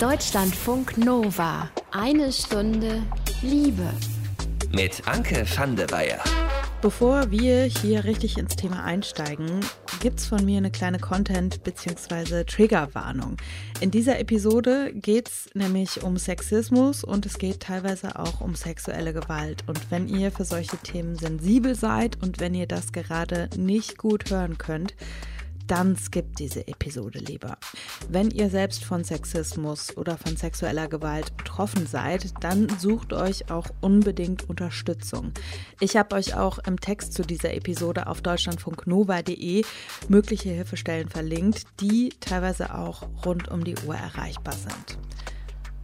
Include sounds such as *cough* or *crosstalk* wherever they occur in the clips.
Deutschlandfunk Nova. Eine Stunde Liebe. Mit Anke van der Weyer. Bevor wir hier richtig ins Thema einsteigen, gibt es von mir eine kleine Content- bzw. Triggerwarnung. In dieser Episode geht es nämlich um Sexismus und es geht teilweise auch um sexuelle Gewalt. Und wenn ihr für solche Themen sensibel seid und wenn ihr das gerade nicht gut hören könnt, dann skippt diese Episode lieber. Wenn ihr selbst von Sexismus oder von sexueller Gewalt betroffen seid, dann sucht euch auch unbedingt Unterstützung. Ich habe euch auch im Text zu dieser Episode auf deutschlandfunknova.de mögliche Hilfestellen verlinkt, die teilweise auch rund um die Uhr erreichbar sind.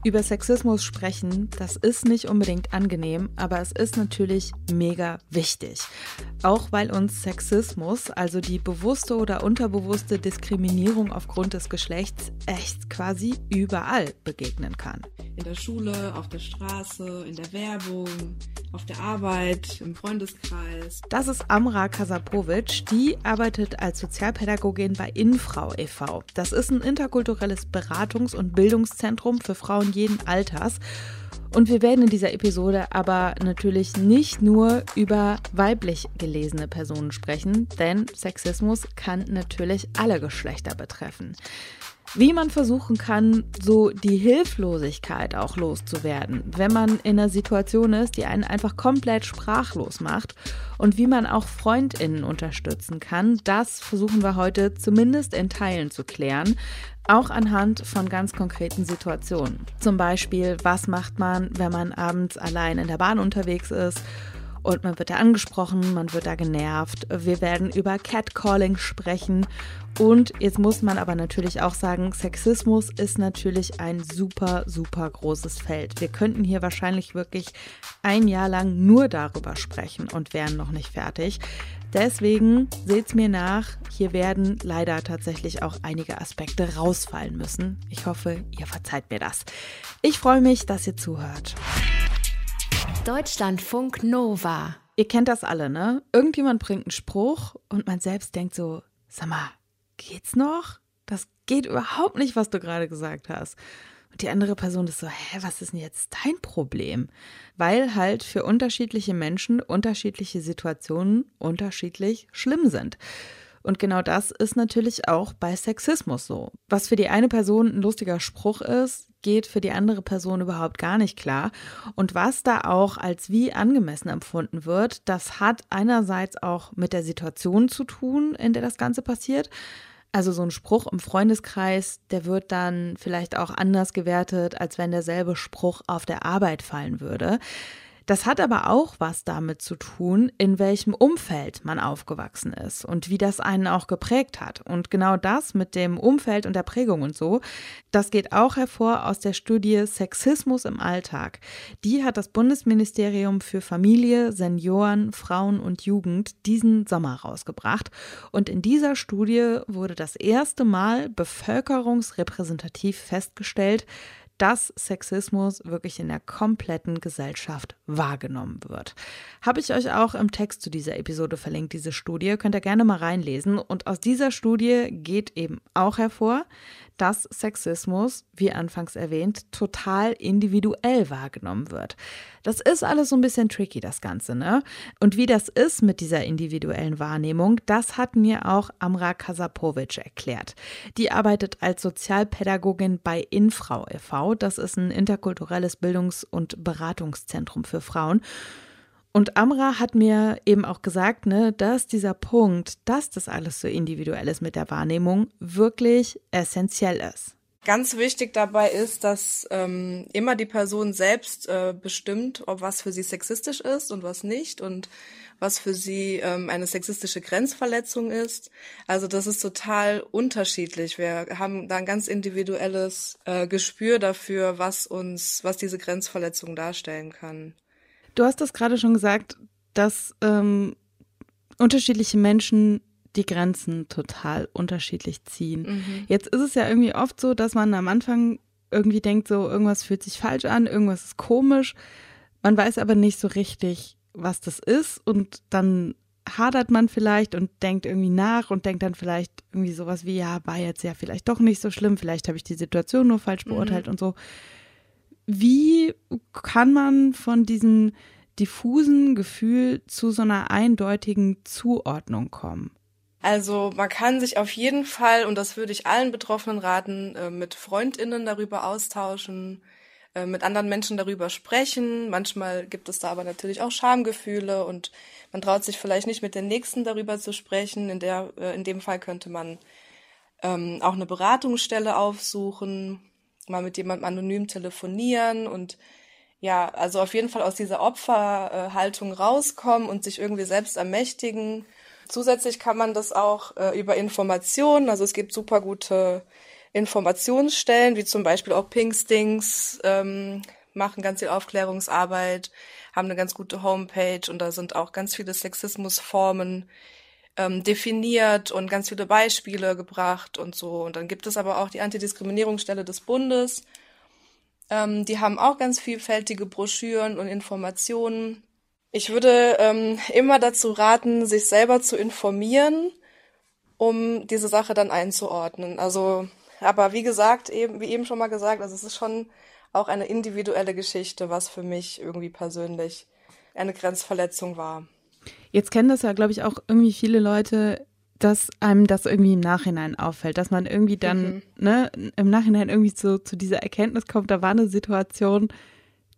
Über Sexismus sprechen, das ist nicht unbedingt angenehm, aber es ist natürlich mega wichtig. Auch weil uns Sexismus, also die bewusste oder unterbewusste Diskriminierung aufgrund des Geschlechts, echt quasi überall begegnen kann. In der Schule, auf der Straße, in der Werbung, auf der Arbeit, im Freundeskreis. Das ist Amra Kasapovic. Die arbeitet als Sozialpädagogin bei Infrau e.V. Das ist ein interkulturelles Beratungs- und Bildungszentrum für Frauen jeden Alters. Und wir werden in dieser Episode aber natürlich nicht nur über weiblich gelesene Personen sprechen, denn Sexismus kann natürlich alle Geschlechter betreffen wie man versuchen kann, so die Hilflosigkeit auch loszuwerden, wenn man in einer Situation ist, die einen einfach komplett sprachlos macht und wie man auch Freundinnen unterstützen kann, das versuchen wir heute zumindest in Teilen zu klären, auch anhand von ganz konkreten Situationen. Zum Beispiel, was macht man, wenn man abends allein in der Bahn unterwegs ist und man wird da angesprochen, man wird da genervt. Wir werden über Catcalling sprechen. Und jetzt muss man aber natürlich auch sagen, Sexismus ist natürlich ein super, super großes Feld. Wir könnten hier wahrscheinlich wirklich ein Jahr lang nur darüber sprechen und wären noch nicht fertig. Deswegen seht's mir nach, hier werden leider tatsächlich auch einige Aspekte rausfallen müssen. Ich hoffe, ihr verzeiht mir das. Ich freue mich, dass ihr zuhört. Deutschlandfunk Nova. Ihr kennt das alle, ne? Irgendjemand bringt einen Spruch und man selbst denkt so, sag mal, geht's noch? Das geht überhaupt nicht, was du gerade gesagt hast. Und die andere Person ist so, hä, was ist denn jetzt dein Problem? Weil halt für unterschiedliche Menschen unterschiedliche Situationen unterschiedlich schlimm sind. Und genau das ist natürlich auch bei Sexismus so. Was für die eine Person ein lustiger Spruch ist, geht für die andere Person überhaupt gar nicht klar. Und was da auch als wie angemessen empfunden wird, das hat einerseits auch mit der Situation zu tun, in der das Ganze passiert. Also so ein Spruch im Freundeskreis, der wird dann vielleicht auch anders gewertet, als wenn derselbe Spruch auf der Arbeit fallen würde. Das hat aber auch was damit zu tun, in welchem Umfeld man aufgewachsen ist und wie das einen auch geprägt hat. Und genau das mit dem Umfeld und der Prägung und so, das geht auch hervor aus der Studie Sexismus im Alltag. Die hat das Bundesministerium für Familie, Senioren, Frauen und Jugend diesen Sommer rausgebracht. Und in dieser Studie wurde das erste Mal bevölkerungsrepräsentativ festgestellt, dass Sexismus wirklich in der kompletten Gesellschaft wahrgenommen wird. Habe ich euch auch im Text zu dieser Episode verlinkt, diese Studie, könnt ihr gerne mal reinlesen. Und aus dieser Studie geht eben auch hervor, dass Sexismus, wie anfangs erwähnt, total individuell wahrgenommen wird. Das ist alles so ein bisschen tricky, das Ganze, ne? Und wie das ist mit dieser individuellen Wahrnehmung, das hat mir auch Amra Kasapovic erklärt. Die arbeitet als Sozialpädagogin bei Infrau e.V. Das ist ein interkulturelles Bildungs- und Beratungszentrum für Frauen. Und Amra hat mir eben auch gesagt, ne, dass dieser Punkt, dass das alles so individuell ist mit der Wahrnehmung, wirklich essentiell ist. Ganz wichtig dabei ist, dass ähm, immer die Person selbst äh, bestimmt, ob was für sie sexistisch ist und was nicht und was für sie ähm, eine sexistische Grenzverletzung ist. Also das ist total unterschiedlich. Wir haben da ein ganz individuelles äh, Gespür dafür, was uns, was diese Grenzverletzung darstellen kann. Du hast das gerade schon gesagt, dass ähm, unterschiedliche Menschen die Grenzen total unterschiedlich ziehen. Mhm. Jetzt ist es ja irgendwie oft so, dass man am Anfang irgendwie denkt, so irgendwas fühlt sich falsch an, irgendwas ist komisch. Man weiß aber nicht so richtig, was das ist und dann hadert man vielleicht und denkt irgendwie nach und denkt dann vielleicht irgendwie sowas wie, ja, war jetzt ja vielleicht doch nicht so schlimm, vielleicht habe ich die Situation nur falsch beurteilt mhm. und so. Wie kann man von diesem diffusen Gefühl zu so einer eindeutigen Zuordnung kommen? Also man kann sich auf jeden Fall, und das würde ich allen Betroffenen raten, äh, mit Freundinnen darüber austauschen, äh, mit anderen Menschen darüber sprechen. Manchmal gibt es da aber natürlich auch Schamgefühle und man traut sich vielleicht nicht mit den Nächsten darüber zu sprechen. In, der, äh, in dem Fall könnte man ähm, auch eine Beratungsstelle aufsuchen, mal mit jemandem anonym telefonieren und ja, also auf jeden Fall aus dieser Opferhaltung rauskommen und sich irgendwie selbst ermächtigen. Zusätzlich kann man das auch äh, über Informationen, also es gibt super gute Informationsstellen, wie zum Beispiel auch Pinkstings, ähm, machen ganz viel Aufklärungsarbeit, haben eine ganz gute Homepage und da sind auch ganz viele Sexismusformen ähm, definiert und ganz viele Beispiele gebracht und so. Und dann gibt es aber auch die Antidiskriminierungsstelle des Bundes. Ähm, die haben auch ganz vielfältige Broschüren und Informationen. Ich würde ähm, immer dazu raten, sich selber zu informieren, um diese Sache dann einzuordnen. Also aber wie gesagt, eben, wie eben schon mal gesagt, also es ist schon auch eine individuelle Geschichte, was für mich irgendwie persönlich eine Grenzverletzung war. Jetzt kennen das ja, glaube ich, auch irgendwie viele Leute, dass einem das irgendwie im Nachhinein auffällt, dass man irgendwie dann mhm. ne, im Nachhinein irgendwie zu, zu dieser Erkenntnis kommt, da war eine Situation,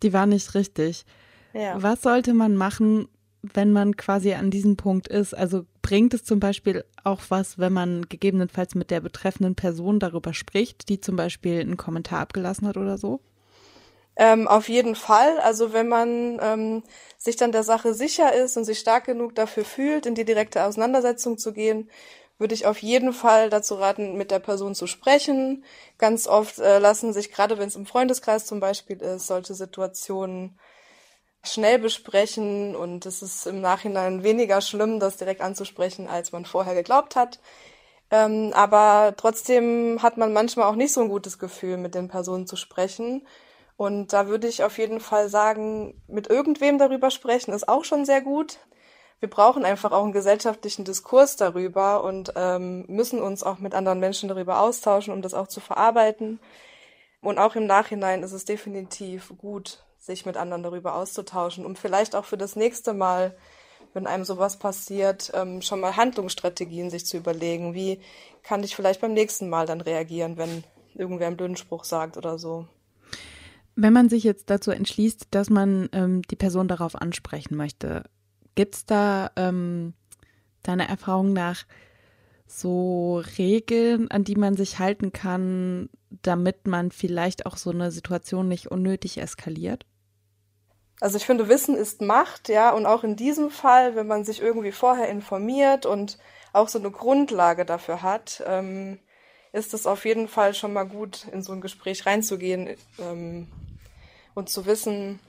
die war nicht richtig. Ja. Was sollte man machen, wenn man quasi an diesem Punkt ist? Also bringt es zum Beispiel auch was, wenn man gegebenenfalls mit der betreffenden Person darüber spricht, die zum Beispiel einen Kommentar abgelassen hat oder so? Ähm, auf jeden Fall. Also wenn man ähm, sich dann der Sache sicher ist und sich stark genug dafür fühlt, in die direkte Auseinandersetzung zu gehen, würde ich auf jeden Fall dazu raten, mit der Person zu sprechen. Ganz oft äh, lassen sich, gerade wenn es im Freundeskreis zum Beispiel ist, solche Situationen schnell besprechen und es ist im Nachhinein weniger schlimm, das direkt anzusprechen, als man vorher geglaubt hat. Ähm, aber trotzdem hat man manchmal auch nicht so ein gutes Gefühl, mit den Personen zu sprechen. Und da würde ich auf jeden Fall sagen, mit irgendwem darüber sprechen ist auch schon sehr gut. Wir brauchen einfach auch einen gesellschaftlichen Diskurs darüber und ähm, müssen uns auch mit anderen Menschen darüber austauschen, um das auch zu verarbeiten. Und auch im Nachhinein ist es definitiv gut, sich mit anderen darüber auszutauschen, um vielleicht auch für das nächste Mal, wenn einem sowas passiert, ähm, schon mal Handlungsstrategien sich zu überlegen. Wie kann ich vielleicht beim nächsten Mal dann reagieren, wenn irgendwer einen blöden Spruch sagt oder so? Wenn man sich jetzt dazu entschließt, dass man ähm, die Person darauf ansprechen möchte, gibt es da ähm, deiner Erfahrung nach so Regeln, an die man sich halten kann, damit man vielleicht auch so eine Situation nicht unnötig eskaliert? Also ich finde, Wissen ist Macht, ja, und auch in diesem Fall, wenn man sich irgendwie vorher informiert und auch so eine Grundlage dafür hat, ähm, ist es auf jeden Fall schon mal gut, in so ein Gespräch reinzugehen ähm, und zu wissen,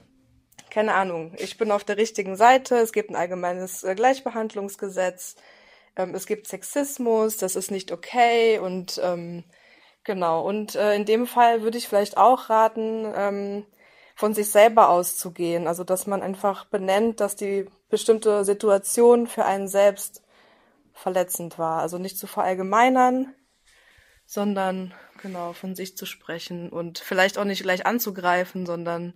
keine Ahnung, ich bin auf der richtigen Seite, es gibt ein allgemeines äh, Gleichbehandlungsgesetz, ähm, es gibt Sexismus, das ist nicht okay und ähm, genau. Und äh, in dem Fall würde ich vielleicht auch raten, ähm, von sich selber auszugehen. Also dass man einfach benennt, dass die bestimmte Situation für einen selbst verletzend war. Also nicht zu verallgemeinern, sondern genau von sich zu sprechen und vielleicht auch nicht gleich anzugreifen, sondern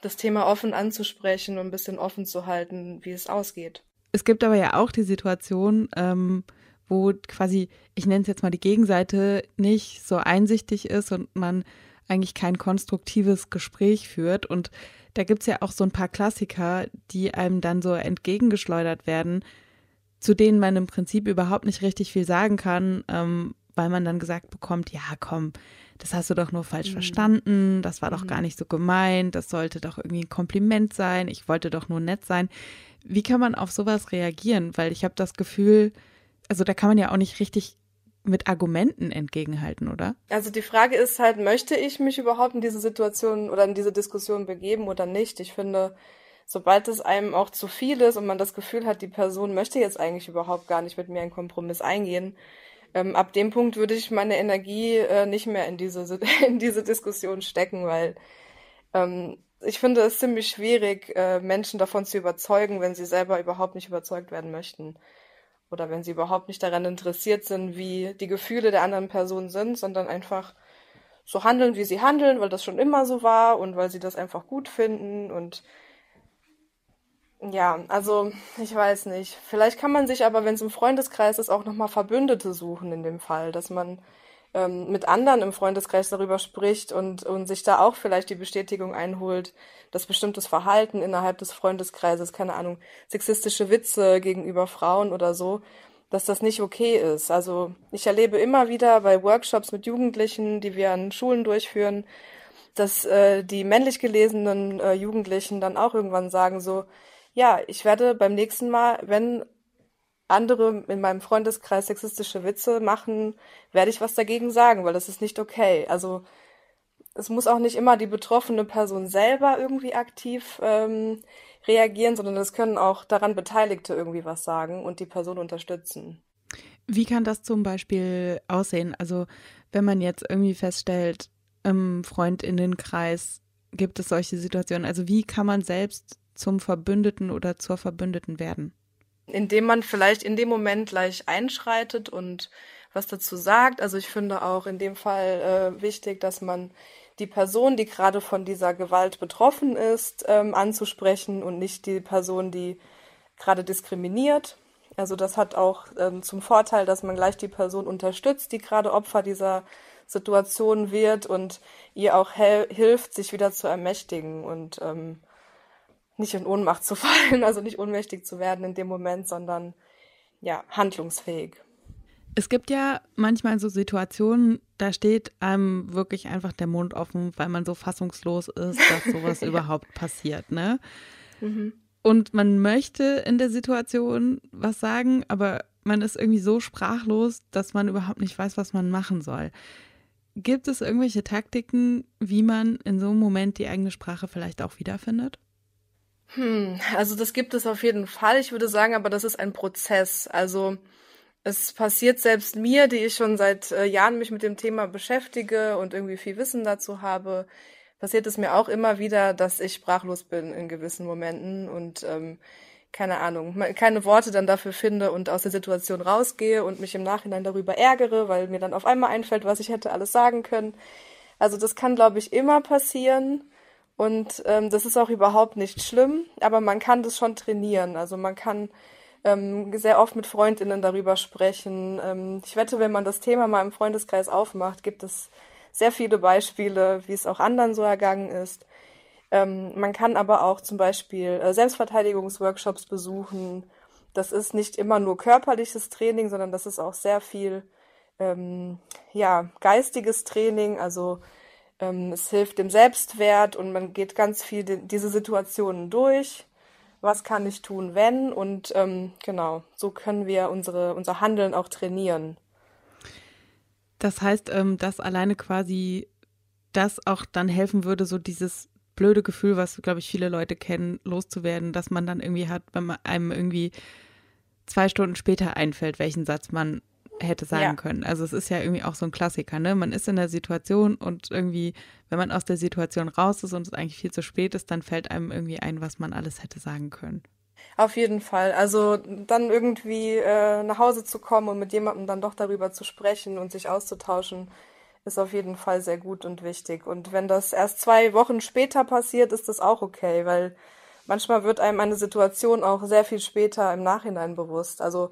das Thema offen anzusprechen und ein bisschen offen zu halten, wie es ausgeht. Es gibt aber ja auch die Situation, ähm, wo quasi, ich nenne es jetzt mal die Gegenseite, nicht so einsichtig ist und man eigentlich kein konstruktives Gespräch führt. Und da gibt es ja auch so ein paar Klassiker, die einem dann so entgegengeschleudert werden, zu denen man im Prinzip überhaupt nicht richtig viel sagen kann, ähm, weil man dann gesagt bekommt, ja, komm, das hast du doch nur falsch mhm. verstanden, das war mhm. doch gar nicht so gemeint, das sollte doch irgendwie ein Kompliment sein, ich wollte doch nur nett sein. Wie kann man auf sowas reagieren? Weil ich habe das Gefühl, also da kann man ja auch nicht richtig mit Argumenten entgegenhalten, oder? Also die Frage ist halt, möchte ich mich überhaupt in diese Situation oder in diese Diskussion begeben oder nicht? Ich finde, sobald es einem auch zu viel ist und man das Gefühl hat, die Person möchte jetzt eigentlich überhaupt gar nicht mit mir einen Kompromiss eingehen, ähm, ab dem Punkt würde ich meine Energie äh, nicht mehr in diese, *laughs* in diese Diskussion stecken, weil ähm, Ich finde es ziemlich schwierig, äh, Menschen davon zu überzeugen, wenn sie selber überhaupt nicht überzeugt werden möchten. Oder wenn sie überhaupt nicht daran interessiert sind, wie die Gefühle der anderen Person sind, sondern einfach so handeln, wie sie handeln, weil das schon immer so war und weil sie das einfach gut finden und ja, also ich weiß nicht. Vielleicht kann man sich aber, wenn es im Freundeskreis ist, auch nochmal Verbündete suchen in dem Fall, dass man ähm, mit anderen im Freundeskreis darüber spricht und, und sich da auch vielleicht die Bestätigung einholt, dass bestimmtes Verhalten innerhalb des Freundeskreises, keine Ahnung, sexistische Witze gegenüber Frauen oder so, dass das nicht okay ist. Also ich erlebe immer wieder bei Workshops mit Jugendlichen, die wir an Schulen durchführen, dass äh, die männlich gelesenen äh, Jugendlichen dann auch irgendwann sagen so, ja, ich werde beim nächsten Mal, wenn andere in meinem Freundeskreis sexistische Witze machen, werde ich was dagegen sagen, weil das ist nicht okay. Also es muss auch nicht immer die betroffene Person selber irgendwie aktiv ähm, reagieren, sondern es können auch daran Beteiligte irgendwie was sagen und die Person unterstützen. Wie kann das zum Beispiel aussehen? Also wenn man jetzt irgendwie feststellt, im Freundinnenkreis gibt es solche Situationen, also wie kann man selbst zum Verbündeten oder zur Verbündeten werden? Indem man vielleicht in dem Moment gleich einschreitet und was dazu sagt. Also ich finde auch in dem Fall äh, wichtig, dass man die Person, die gerade von dieser Gewalt betroffen ist, ähm, anzusprechen und nicht die Person, die gerade diskriminiert. Also das hat auch ähm, zum Vorteil, dass man gleich die Person unterstützt, die gerade Opfer dieser Situation wird und ihr auch hilft, sich wieder zu ermächtigen und ähm, nicht in Ohnmacht zu *laughs* fallen, also nicht ohnmächtig zu werden in dem Moment, sondern ja, handlungsfähig. Es gibt ja manchmal so Situationen, da steht einem wirklich einfach der Mund offen, weil man so fassungslos ist, dass *laughs* sowas ja. überhaupt passiert, ne? Mhm. Und man möchte in der Situation was sagen, aber man ist irgendwie so sprachlos, dass man überhaupt nicht weiß, was man machen soll. Gibt es irgendwelche Taktiken, wie man in so einem Moment die eigene Sprache vielleicht auch wiederfindet? Hm, also das gibt es auf jeden Fall. Ich würde sagen, aber das ist ein Prozess. Also es passiert selbst mir, die ich schon seit äh, Jahren mich mit dem Thema beschäftige und irgendwie viel Wissen dazu habe, passiert es mir auch immer wieder, dass ich sprachlos bin in gewissen Momenten und ähm, keine Ahnung, keine Worte dann dafür finde und aus der Situation rausgehe und mich im Nachhinein darüber ärgere, weil mir dann auf einmal einfällt, was ich hätte alles sagen können. Also das kann, glaube ich, immer passieren. Und ähm, das ist auch überhaupt nicht schlimm, aber man kann das schon trainieren. Also man kann ähm, sehr oft mit Freundinnen darüber sprechen. Ähm, ich wette, wenn man das Thema mal im Freundeskreis aufmacht, gibt es sehr viele Beispiele, wie es auch anderen so ergangen ist. Ähm, man kann aber auch zum Beispiel äh, Selbstverteidigungsworkshops besuchen. Das ist nicht immer nur körperliches Training, sondern das ist auch sehr viel ähm, ja, geistiges Training. Also ähm, es hilft dem Selbstwert und man geht ganz viel die, diese Situationen durch. Was kann ich tun, wenn? Und ähm, genau, so können wir unsere, unser Handeln auch trainieren. Das heißt, ähm, dass alleine quasi das auch dann helfen würde, so dieses blöde Gefühl, was, glaube ich, viele Leute kennen, loszuwerden, dass man dann irgendwie hat, wenn man einem irgendwie zwei Stunden später einfällt, welchen Satz man hätte sagen ja. können. Also es ist ja irgendwie auch so ein Klassiker, ne? Man ist in der Situation und irgendwie, wenn man aus der Situation raus ist und es eigentlich viel zu spät ist, dann fällt einem irgendwie ein, was man alles hätte sagen können. Auf jeden Fall. Also dann irgendwie äh, nach Hause zu kommen und mit jemandem dann doch darüber zu sprechen und sich auszutauschen, ist auf jeden Fall sehr gut und wichtig. Und wenn das erst zwei Wochen später passiert, ist das auch okay, weil manchmal wird einem eine Situation auch sehr viel später im Nachhinein bewusst. Also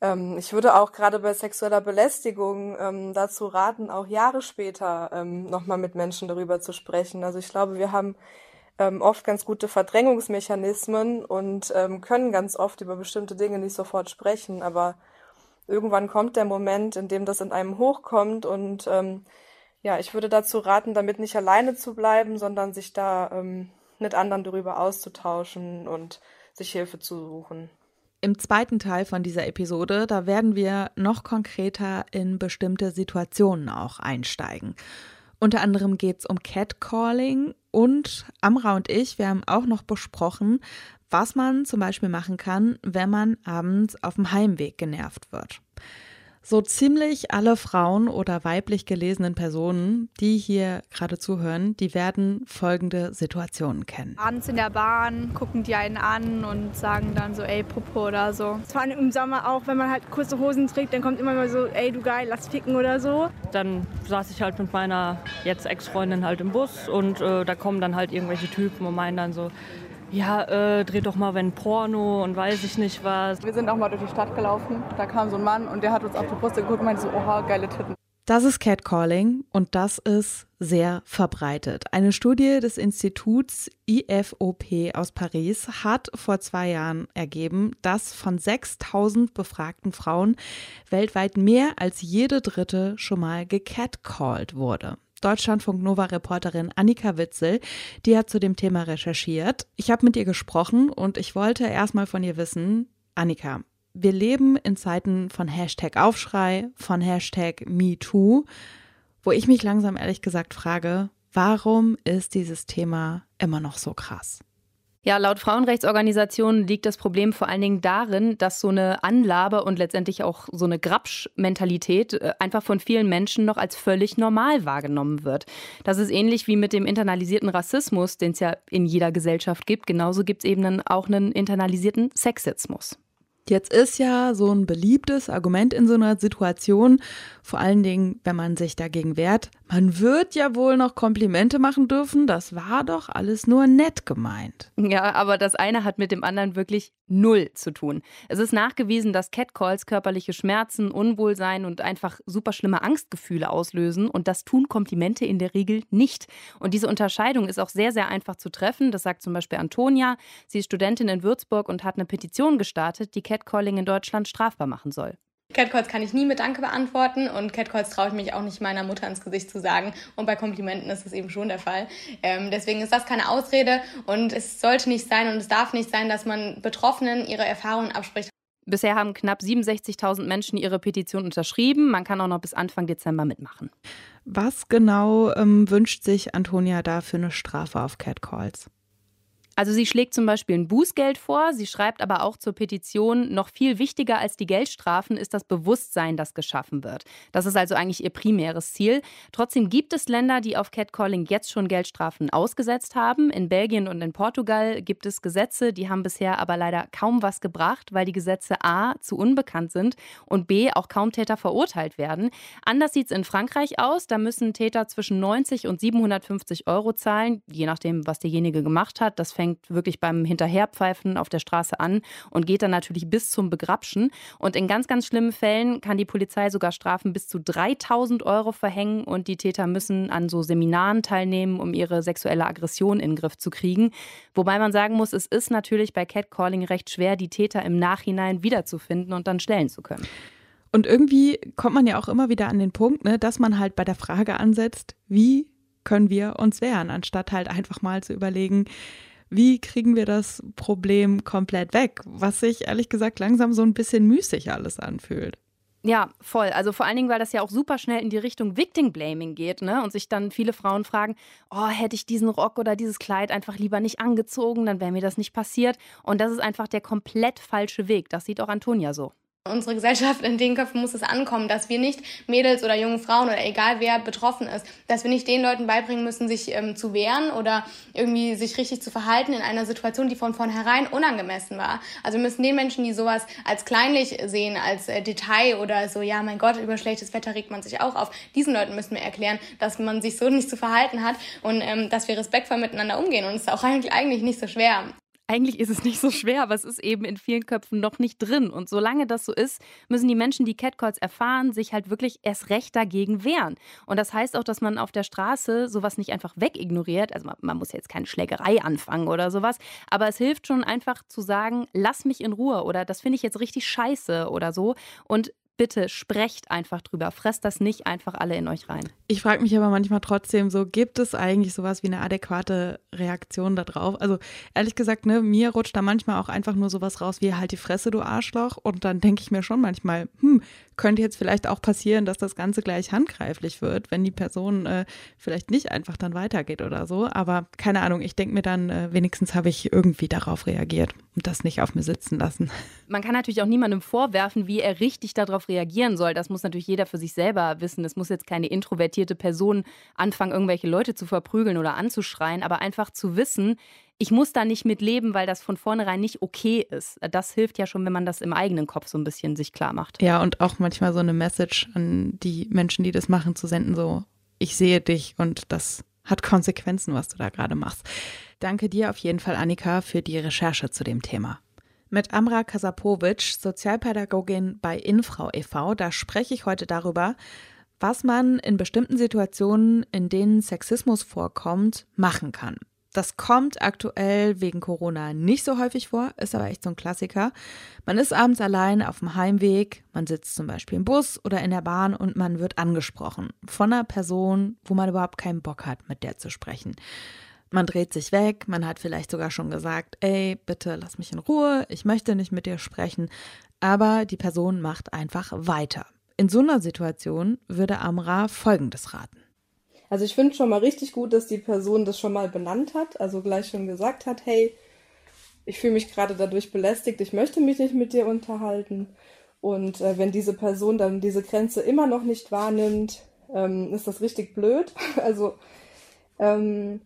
ähm, ich würde auch gerade bei sexueller Belästigung ähm, dazu raten, auch Jahre später ähm, nochmal mit Menschen darüber zu sprechen. Also ich glaube, wir haben ähm, oft ganz gute Verdrängungsmechanismen und ähm, können ganz oft über bestimmte Dinge nicht sofort sprechen, aber irgendwann kommt der Moment, in dem das in einem hochkommt und ähm, ja, ich würde dazu raten, damit nicht alleine zu bleiben, sondern sich da ähm, mit anderen darüber auszutauschen und sich Hilfe zu suchen. Im zweiten Teil von dieser Episode, da werden wir noch konkreter in bestimmte Situationen auch einsteigen. Unter anderem geht es um Catcalling und Amra und ich, wir haben auch noch besprochen, was man zum Beispiel machen kann, wenn man abends auf dem Heimweg genervt wird. So ziemlich alle Frauen oder weiblich gelesenen Personen, die hier gerade zuhören, die werden folgende Situationen kennen. Abends in der Bahn gucken die einen an und sagen dann so, ey, Puppe oder so. Vor allem im Sommer auch, wenn man halt kurze Hosen trägt, dann kommt immer mal so, ey, du geil, lass ficken oder so. Dann saß ich halt mit meiner jetzt Ex-Freundin halt im Bus und äh, da kommen dann halt irgendwelche Typen und meinen dann so, ja, äh, dreh doch mal wenn Porno und weiß ich nicht was. Wir sind auch mal durch die Stadt gelaufen. Da kam so ein Mann und der hat uns auf die Brüste geguckt und meinte so, oha, geile Titten. Das ist Catcalling und das ist sehr verbreitet. Eine Studie des Instituts IFOP aus Paris hat vor zwei Jahren ergeben, dass von 6000 befragten Frauen weltweit mehr als jede dritte schon mal gecatcalled wurde. Deutschlandfunk Nova Reporterin Annika Witzel, die hat zu dem Thema recherchiert. Ich habe mit ihr gesprochen und ich wollte erstmal von ihr wissen, Annika, wir leben in Zeiten von Hashtag Aufschrei, von Hashtag MeToo, wo ich mich langsam ehrlich gesagt frage, warum ist dieses Thema immer noch so krass? Ja, laut Frauenrechtsorganisationen liegt das Problem vor allen Dingen darin, dass so eine Anlabe und letztendlich auch so eine Grabsch-Mentalität äh, einfach von vielen Menschen noch als völlig normal wahrgenommen wird. Das ist ähnlich wie mit dem internalisierten Rassismus, den es ja in jeder Gesellschaft gibt. Genauso gibt es eben auch einen internalisierten Sexismus. Jetzt ist ja so ein beliebtes Argument in so einer Situation, vor allen Dingen, wenn man sich dagegen wehrt, man wird ja wohl noch Komplimente machen dürfen, das war doch alles nur nett gemeint. Ja, aber das eine hat mit dem anderen wirklich null zu tun. Es ist nachgewiesen, dass Catcalls körperliche Schmerzen, Unwohlsein und einfach super schlimme Angstgefühle auslösen und das tun Komplimente in der Regel nicht. Und diese Unterscheidung ist auch sehr, sehr einfach zu treffen. Das sagt zum Beispiel Antonia. Sie ist Studentin in Würzburg und hat eine Petition gestartet, die Catcalling in Deutschland strafbar machen soll. Catcalls kann ich nie mit Danke beantworten und Catcalls traue ich mich auch nicht meiner Mutter ins Gesicht zu sagen. Und bei Komplimenten ist es eben schon der Fall. Ähm, deswegen ist das keine Ausrede und es sollte nicht sein und es darf nicht sein, dass man Betroffenen ihre Erfahrungen abspricht. Bisher haben knapp 67.000 Menschen ihre Petition unterschrieben. Man kann auch noch bis Anfang Dezember mitmachen. Was genau ähm, wünscht sich Antonia da für eine Strafe auf Catcalls? Also sie schlägt zum Beispiel ein Bußgeld vor, sie schreibt aber auch zur Petition, noch viel wichtiger als die Geldstrafen ist das Bewusstsein, das geschaffen wird. Das ist also eigentlich ihr primäres Ziel. Trotzdem gibt es Länder, die auf Catcalling jetzt schon Geldstrafen ausgesetzt haben. In Belgien und in Portugal gibt es Gesetze, die haben bisher aber leider kaum was gebracht, weil die Gesetze a zu unbekannt sind und b auch kaum Täter verurteilt werden. Anders sieht es in Frankreich aus. Da müssen Täter zwischen 90 und 750 Euro zahlen, je nachdem, was derjenige gemacht hat. Das fängt fängt wirklich beim Hinterherpfeifen auf der Straße an und geht dann natürlich bis zum Begrapschen. Und in ganz, ganz schlimmen Fällen kann die Polizei sogar Strafen bis zu 3000 Euro verhängen und die Täter müssen an so Seminaren teilnehmen, um ihre sexuelle Aggression in den Griff zu kriegen. Wobei man sagen muss, es ist natürlich bei Catcalling recht schwer, die Täter im Nachhinein wiederzufinden und dann stellen zu können. Und irgendwie kommt man ja auch immer wieder an den Punkt, ne, dass man halt bei der Frage ansetzt, wie können wir uns wehren, anstatt halt einfach mal zu überlegen, wie kriegen wir das Problem komplett weg? Was sich ehrlich gesagt langsam so ein bisschen müßig alles anfühlt. Ja, voll. Also vor allen Dingen, weil das ja auch super schnell in die Richtung Victim Blaming geht, ne? Und sich dann viele Frauen fragen, oh, hätte ich diesen Rock oder dieses Kleid einfach lieber nicht angezogen, dann wäre mir das nicht passiert. Und das ist einfach der komplett falsche Weg. Das sieht auch Antonia so unsere Gesellschaft, in den Köpfen muss es ankommen, dass wir nicht Mädels oder junge Frauen oder egal wer betroffen ist, dass wir nicht den Leuten beibringen müssen, sich ähm, zu wehren oder irgendwie sich richtig zu verhalten in einer Situation, die von vornherein unangemessen war. Also wir müssen den Menschen, die sowas als kleinlich sehen, als äh, Detail oder so, ja, mein Gott, über schlechtes Wetter regt man sich auch auf, diesen Leuten müssen wir erklären, dass man sich so nicht zu verhalten hat und ähm, dass wir respektvoll miteinander umgehen. Und es ist auch eigentlich, eigentlich nicht so schwer eigentlich ist es nicht so schwer, aber es ist eben in vielen Köpfen noch nicht drin. Und solange das so ist, müssen die Menschen, die Catcalls erfahren, sich halt wirklich erst recht dagegen wehren. Und das heißt auch, dass man auf der Straße sowas nicht einfach wegignoriert. Also man, man muss jetzt keine Schlägerei anfangen oder sowas. Aber es hilft schon einfach zu sagen, lass mich in Ruhe oder das finde ich jetzt richtig scheiße oder so. Und bitte sprecht einfach drüber. Fresst das nicht einfach alle in euch rein. Ich frage mich aber manchmal trotzdem so, gibt es eigentlich sowas wie eine adäquate Reaktion darauf? Also ehrlich gesagt, ne, mir rutscht da manchmal auch einfach nur sowas raus wie halt die Fresse, du Arschloch. Und dann denke ich mir schon manchmal, hm, könnte jetzt vielleicht auch passieren, dass das Ganze gleich handgreiflich wird, wenn die Person äh, vielleicht nicht einfach dann weitergeht oder so. Aber keine Ahnung, ich denke mir dann, äh, wenigstens habe ich irgendwie darauf reagiert und das nicht auf mir sitzen lassen. Man kann natürlich auch niemandem vorwerfen, wie er richtig darauf reagieren soll. Das muss natürlich jeder für sich selber wissen. Es muss jetzt keine introvertierte Person anfangen, irgendwelche Leute zu verprügeln oder anzuschreien, aber einfach zu wissen, ich muss da nicht mit leben, weil das von vornherein nicht okay ist. Das hilft ja schon, wenn man das im eigenen Kopf so ein bisschen sich klar macht. Ja, und auch manchmal so eine Message an die Menschen, die das machen, zu senden, so, ich sehe dich und das hat Konsequenzen, was du da gerade machst. Danke dir auf jeden Fall, Annika, für die Recherche zu dem Thema. Mit Amra Kasapovic, Sozialpädagogin bei Infrau e.V., da spreche ich heute darüber, was man in bestimmten Situationen, in denen Sexismus vorkommt, machen kann. Das kommt aktuell wegen Corona nicht so häufig vor, ist aber echt so ein Klassiker. Man ist abends allein auf dem Heimweg, man sitzt zum Beispiel im Bus oder in der Bahn und man wird angesprochen von einer Person, wo man überhaupt keinen Bock hat, mit der zu sprechen. Man dreht sich weg, man hat vielleicht sogar schon gesagt, ey, bitte lass mich in Ruhe, ich möchte nicht mit dir sprechen, aber die Person macht einfach weiter. In so einer Situation würde Amra Folgendes raten. Also ich finde schon mal richtig gut, dass die Person das schon mal benannt hat, also gleich schon gesagt hat, hey, ich fühle mich gerade dadurch belästigt, ich möchte mich nicht mit dir unterhalten. Und äh, wenn diese Person dann diese Grenze immer noch nicht wahrnimmt, ähm, ist das richtig blöd. *laughs* Also ähm,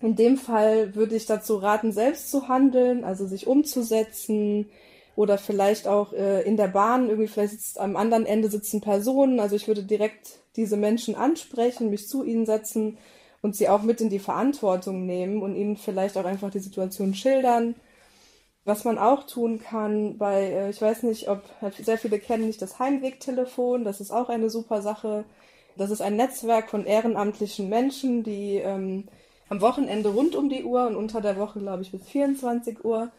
in dem Fall würde ich dazu raten, selbst zu handeln, also sich umzusetzen oder vielleicht auch äh, in der Bahn, irgendwie vielleicht sitzt am anderen Ende sitzen Personen. Also ich würde direkt diese Menschen ansprechen, mich zu ihnen setzen und sie auch mit in die Verantwortung nehmen und ihnen vielleicht auch einfach die Situation schildern. Was man auch tun kann, bei, äh, ich weiß nicht, ob sehr viele kennen nicht das Heimwegtelefon, das ist auch eine super Sache. Das ist ein Netzwerk von ehrenamtlichen Menschen, die ähm, am Wochenende rund um die Uhr und unter der Woche, glaube ich, bis 24 Uhr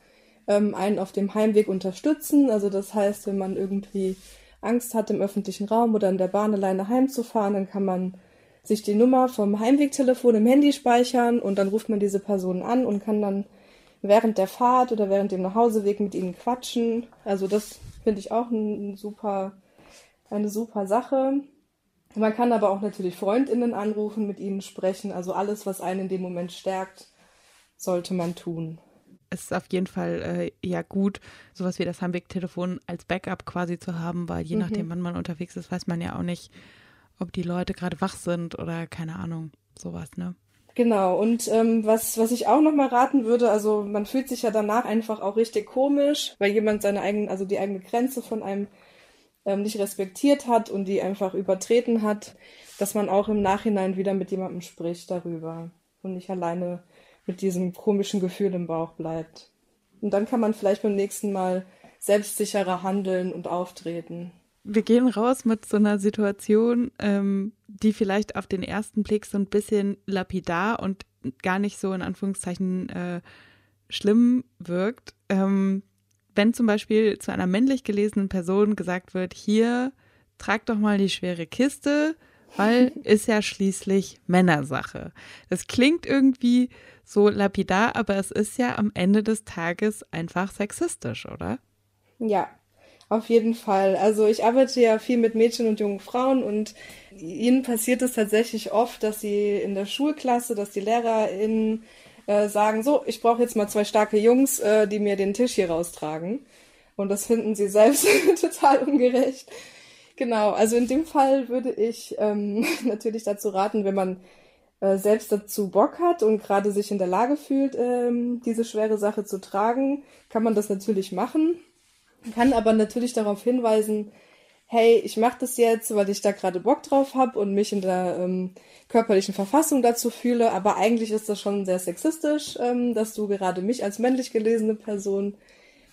ähm, einen auf dem Heimweg unterstützen. Also das heißt, wenn man irgendwie Angst hat, im öffentlichen Raum oder in der Bahn alleine heimzufahren, dann kann man sich die Nummer vom Heimwegtelefon im Handy speichern und dann ruft man diese Person an und kann dann während der Fahrt oder während dem Nachhauseweg mit ihnen quatschen. Also das finde ich auch ein super, eine super Sache. Man kann aber auch natürlich Freundinnen anrufen, mit ihnen sprechen. Also alles, was einen in dem Moment stärkt, sollte man tun es ist auf jeden Fall äh, ja gut, sowas wie das Heimweg-Telefon als Backup quasi zu haben, weil je mhm. nachdem, wann man unterwegs ist, weiß man ja auch nicht, ob die Leute gerade wach sind oder keine Ahnung, sowas, ne? Genau, und ähm, was, was ich auch nochmal raten würde, also man fühlt sich ja danach einfach auch richtig komisch, weil jemand seine eigene, also die eigene Grenze von einem ähm, nicht respektiert hat und die einfach übertreten hat, dass man auch im Nachhinein wieder mit jemandem spricht darüber und nicht alleine mit diesem komischen Gefühl im Bauch bleibt. Und dann kann man vielleicht beim nächsten Mal selbstsicherer handeln und auftreten. Wir gehen raus mit so einer Situation, ähm, die vielleicht auf den ersten Blick so ein bisschen lapidar und gar nicht so in Anführungszeichen äh, schlimm wirkt. Ähm, wenn zum Beispiel zu einer männlich gelesenen Person gesagt wird, hier, trag doch mal die schwere Kiste, weil ist ja schließlich Männersache. Das klingt irgendwie so lapidar, aber es ist ja am Ende des Tages einfach sexistisch, oder? Ja, auf jeden Fall. Also ich arbeite ja viel mit Mädchen und jungen Frauen und ihnen passiert es tatsächlich oft, dass sie in der Schulklasse, dass die LehrerInnen äh, sagen, so, ich brauche jetzt mal zwei starke Jungs, äh, die mir den Tisch hier raustragen. Und das finden sie selbst *laughs* total ungerecht. Genau, also in dem Fall würde ich ähm, *laughs* natürlich dazu raten, wenn man äh, selbst dazu Bock hat und gerade sich in der Lage fühlt, ähm, diese schwere Sache zu tragen, kann man das natürlich machen. Kann aber natürlich darauf hinweisen, hey, ich mache das jetzt, weil ich da gerade Bock drauf habe und mich in der ähm, körperlichen Verfassung dazu fühle, aber eigentlich ist das schon sehr sexistisch, ähm, dass du gerade mich als männlich gelesene Person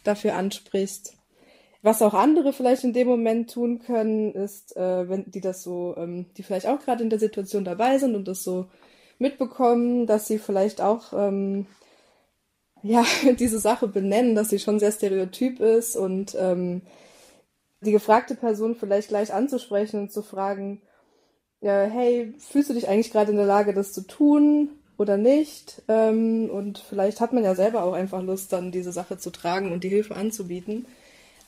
dafür ansprichst. Was auch andere vielleicht in dem Moment tun können, ist, äh, wenn die das so, ähm, die vielleicht auch gerade in der Situation dabei sind und das so mitbekommen, dass sie vielleicht auch ähm, ja *laughs* diese Sache benennen, dass sie schon sehr stereotyp ist und ähm, die gefragte Person vielleicht gleich anzusprechen und zu fragen, ja, hey, fühlst du dich eigentlich gerade in der Lage, das zu tun oder nicht? Ähm, und vielleicht hat man ja selber auch einfach Lust, dann diese Sache zu tragen und die Hilfe anzubieten.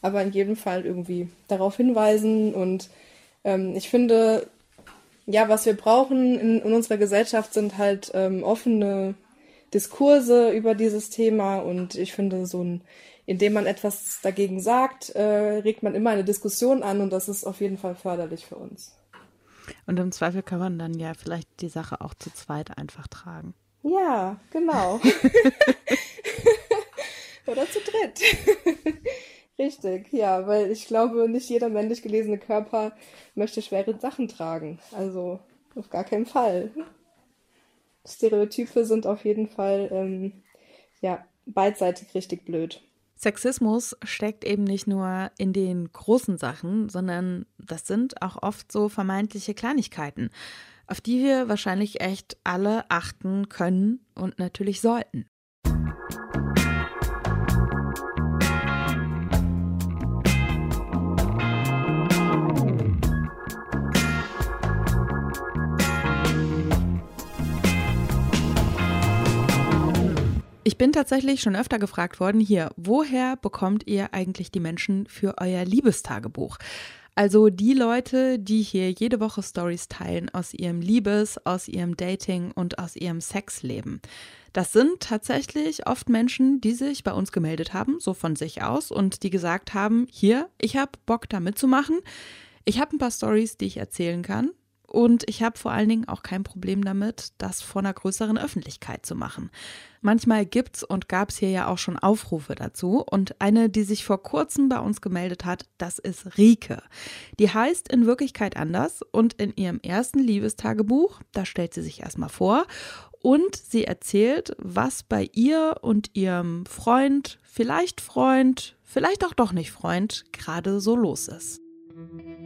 Aber in jedem Fall irgendwie darauf hinweisen. Und ähm, ich finde, ja, was wir brauchen in, in unserer Gesellschaft sind halt ähm, offene Diskurse über dieses Thema. Und ich finde, so ein, indem man etwas dagegen sagt, äh, regt man immer eine Diskussion an und das ist auf jeden Fall förderlich für uns. Und im Zweifel kann man dann ja vielleicht die Sache auch zu zweit einfach tragen. Ja, genau. *laughs* *laughs* Oder zu dritt. *laughs* Richtig, ja, weil ich glaube, nicht jeder männlich gelesene Körper möchte schwere Sachen tragen. Also auf gar keinen Fall. Stereotype sind auf jeden Fall ähm, ja beidseitig richtig blöd. Sexismus steckt eben nicht nur in den großen Sachen, sondern das sind auch oft so vermeintliche Kleinigkeiten, auf die wir wahrscheinlich echt alle achten können und natürlich sollten. Ich bin tatsächlich schon öfter gefragt worden, hier, woher bekommt ihr eigentlich die Menschen für euer Liebestagebuch? Also die Leute, die hier jede Woche Stories teilen aus ihrem Liebes, aus ihrem Dating und aus ihrem Sexleben. Das sind tatsächlich oft Menschen, die sich bei uns gemeldet haben, so von sich aus, und die gesagt haben, hier, ich habe Bock da mitzumachen. Ich habe ein paar Stories, die ich erzählen kann. Und ich habe vor allen Dingen auch kein Problem damit, das vor einer größeren Öffentlichkeit zu machen. Manchmal gibt's und gab's hier ja auch schon Aufrufe dazu. Und eine, die sich vor kurzem bei uns gemeldet hat, das ist Rike. Die heißt in Wirklichkeit anders und in ihrem ersten Liebestagebuch, da stellt sie sich erstmal vor und sie erzählt, was bei ihr und ihrem Freund, vielleicht Freund, vielleicht auch doch nicht Freund, gerade so los ist.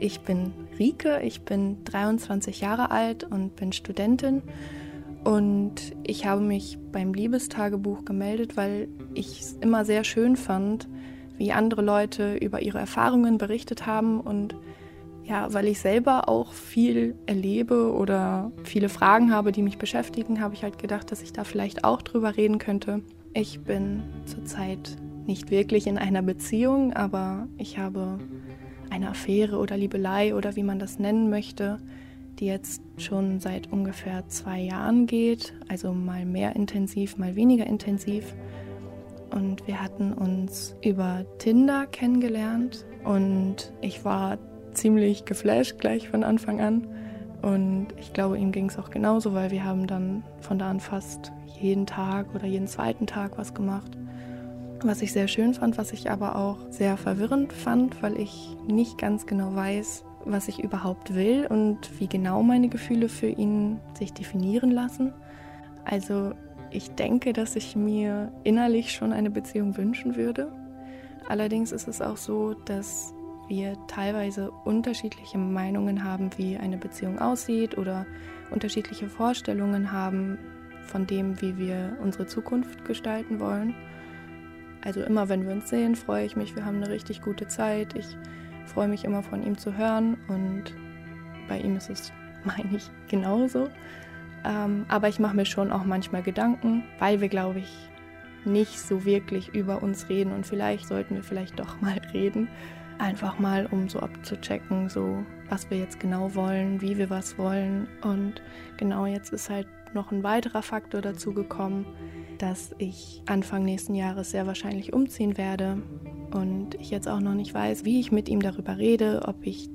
Ich bin Rike, ich bin 23 Jahre alt und bin Studentin. Und ich habe mich beim Liebestagebuch gemeldet, weil ich es immer sehr schön fand, wie andere Leute über ihre Erfahrungen berichtet haben und ja, weil ich selber auch viel erlebe oder viele Fragen habe, die mich beschäftigen, habe ich halt gedacht, dass ich da vielleicht auch drüber reden könnte. Ich bin zurzeit nicht wirklich in einer Beziehung, aber ich habe eine Affäre oder Liebelei oder wie man das nennen möchte, die jetzt schon seit ungefähr zwei Jahren geht, also mal mehr intensiv, mal weniger intensiv. Und wir hatten uns über Tinder kennengelernt und ich war ziemlich geflasht gleich von Anfang an. Und ich glaube, ihm ging es auch genauso, weil wir haben dann von da an fast jeden Tag oder jeden zweiten Tag was gemacht was ich sehr schön fand, was ich aber auch sehr verwirrend fand, weil ich nicht ganz genau weiß, was ich überhaupt will und wie genau meine Gefühle für ihn sich definieren lassen. Also ich denke, dass ich mir innerlich schon eine Beziehung wünschen würde. Allerdings ist es auch so, dass wir teilweise unterschiedliche Meinungen haben, wie eine Beziehung aussieht oder unterschiedliche Vorstellungen haben von dem, wie wir unsere Zukunft gestalten wollen. Also immer, wenn wir uns sehen, freue ich mich. Wir haben eine richtig gute Zeit. Ich freue mich immer von ihm zu hören und bei ihm ist es, *laughs* meine ich, genauso. Ähm, aber ich mache mir schon auch manchmal Gedanken, weil wir, glaube ich, nicht so wirklich über uns reden und vielleicht sollten wir vielleicht doch *laughs* mal reden. Einfach mal, um so abzuchecken, so was wir jetzt genau wollen, wie wir was wollen. Und genau jetzt ist halt noch ein weiterer Faktor dazu gekommen, dass ich Anfang nächsten Jahres sehr wahrscheinlich umziehen werde und ich jetzt auch noch nicht weiß, wie ich mit ihm darüber rede, ob ich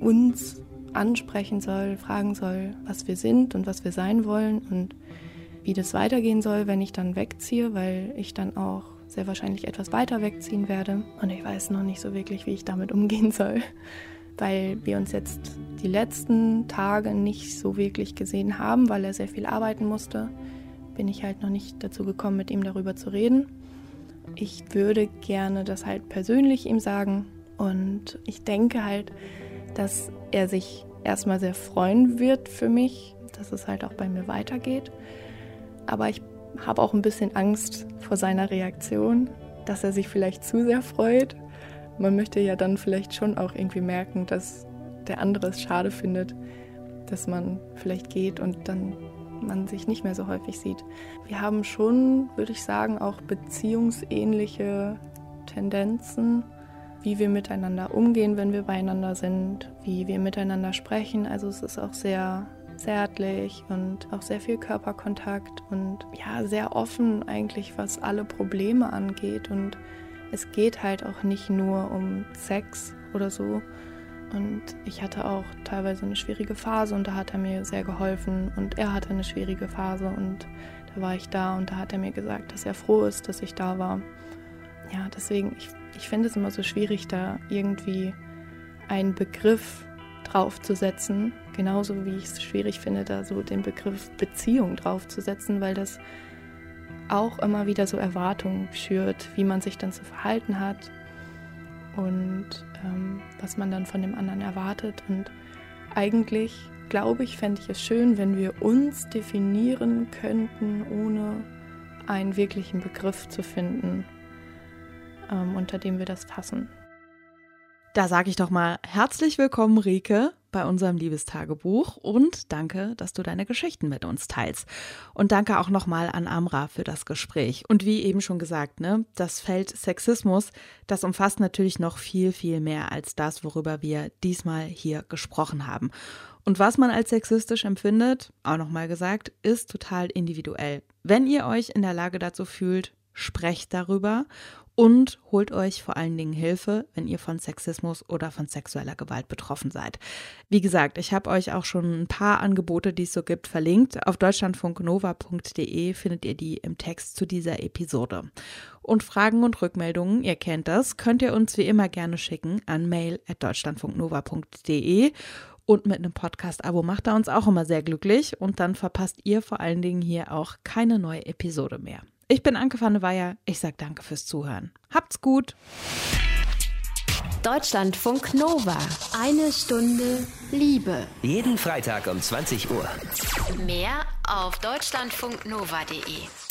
uns ansprechen soll, fragen soll, was wir sind und was wir sein wollen und wie das weitergehen soll, wenn ich dann wegziehe, weil ich dann auch sehr wahrscheinlich etwas weiter wegziehen werde. Und ich weiß noch nicht so wirklich, wie ich damit umgehen soll, weil wir uns jetzt die letzten Tage nicht so wirklich gesehen haben, weil er sehr viel arbeiten musste bin ich halt noch nicht dazu gekommen, mit ihm darüber zu reden. Ich würde gerne das halt persönlich ihm sagen und ich denke halt, dass er sich erstmal sehr freuen wird für mich, dass es halt auch bei mir weitergeht. Aber ich habe auch ein bisschen Angst vor seiner Reaktion, dass er sich vielleicht zu sehr freut. Man möchte ja dann vielleicht schon auch irgendwie merken, dass der andere es schade findet, dass man vielleicht geht und dann man sich nicht mehr so häufig sieht. Wir haben schon, würde ich sagen, auch beziehungsähnliche Tendenzen. wie wir miteinander umgehen, wenn wir beieinander sind, wie wir miteinander sprechen. Also es ist auch sehr zärtlich und auch sehr viel Körperkontakt und ja, sehr offen eigentlich, was alle Probleme angeht. Und es geht halt auch nicht nur um Sex oder so. Und ich hatte auch teilweise eine schwierige Phase und da hat er mir sehr geholfen. Und er hatte eine schwierige Phase und da war ich da und da hat er mir gesagt, dass er froh ist, dass ich da war. Ja, deswegen, ich, ich finde es immer so schwierig, da irgendwie einen Begriff draufzusetzen. Genauso wie ich es schwierig finde, da so den Begriff Beziehung draufzusetzen, weil das auch immer wieder so Erwartungen schürt, wie man sich dann zu verhalten hat und ähm, was man dann von dem anderen erwartet. Und eigentlich, glaube ich, fände ich es schön, wenn wir uns definieren könnten, ohne einen wirklichen Begriff zu finden, ähm, unter dem wir das fassen. Da sage ich doch mal herzlich willkommen, Rike, bei unserem Liebestagebuch und danke, dass du deine Geschichten mit uns teilst. Und danke auch nochmal an Amra für das Gespräch. Und wie eben schon gesagt, ne, das Feld Sexismus, das umfasst natürlich noch viel, viel mehr als das, worüber wir diesmal hier gesprochen haben. Und was man als sexistisch empfindet, auch nochmal gesagt, ist total individuell. Wenn ihr euch in der Lage dazu fühlt, sprecht darüber und holt euch vor allen Dingen Hilfe, wenn ihr von Sexismus oder von sexueller Gewalt betroffen seid. Wie gesagt, ich habe euch auch schon ein paar Angebote, die es so gibt, verlinkt. Auf deutschlandfunknova.de findet ihr die im Text zu dieser Episode. Und Fragen und Rückmeldungen, ihr kennt das, könnt ihr uns wie immer gerne schicken an mail@deutschlandfunknova.de und mit einem Podcast-Abo macht er uns auch immer sehr glücklich und dann verpasst ihr vor allen Dingen hier auch keine neue Episode mehr. Ich bin Anke van der Weyer. Ich sage danke fürs Zuhören. Habt's gut. Deutschlandfunk Nova. Eine Stunde Liebe. Jeden Freitag um 20 Uhr. Mehr auf deutschlandfunknova.de.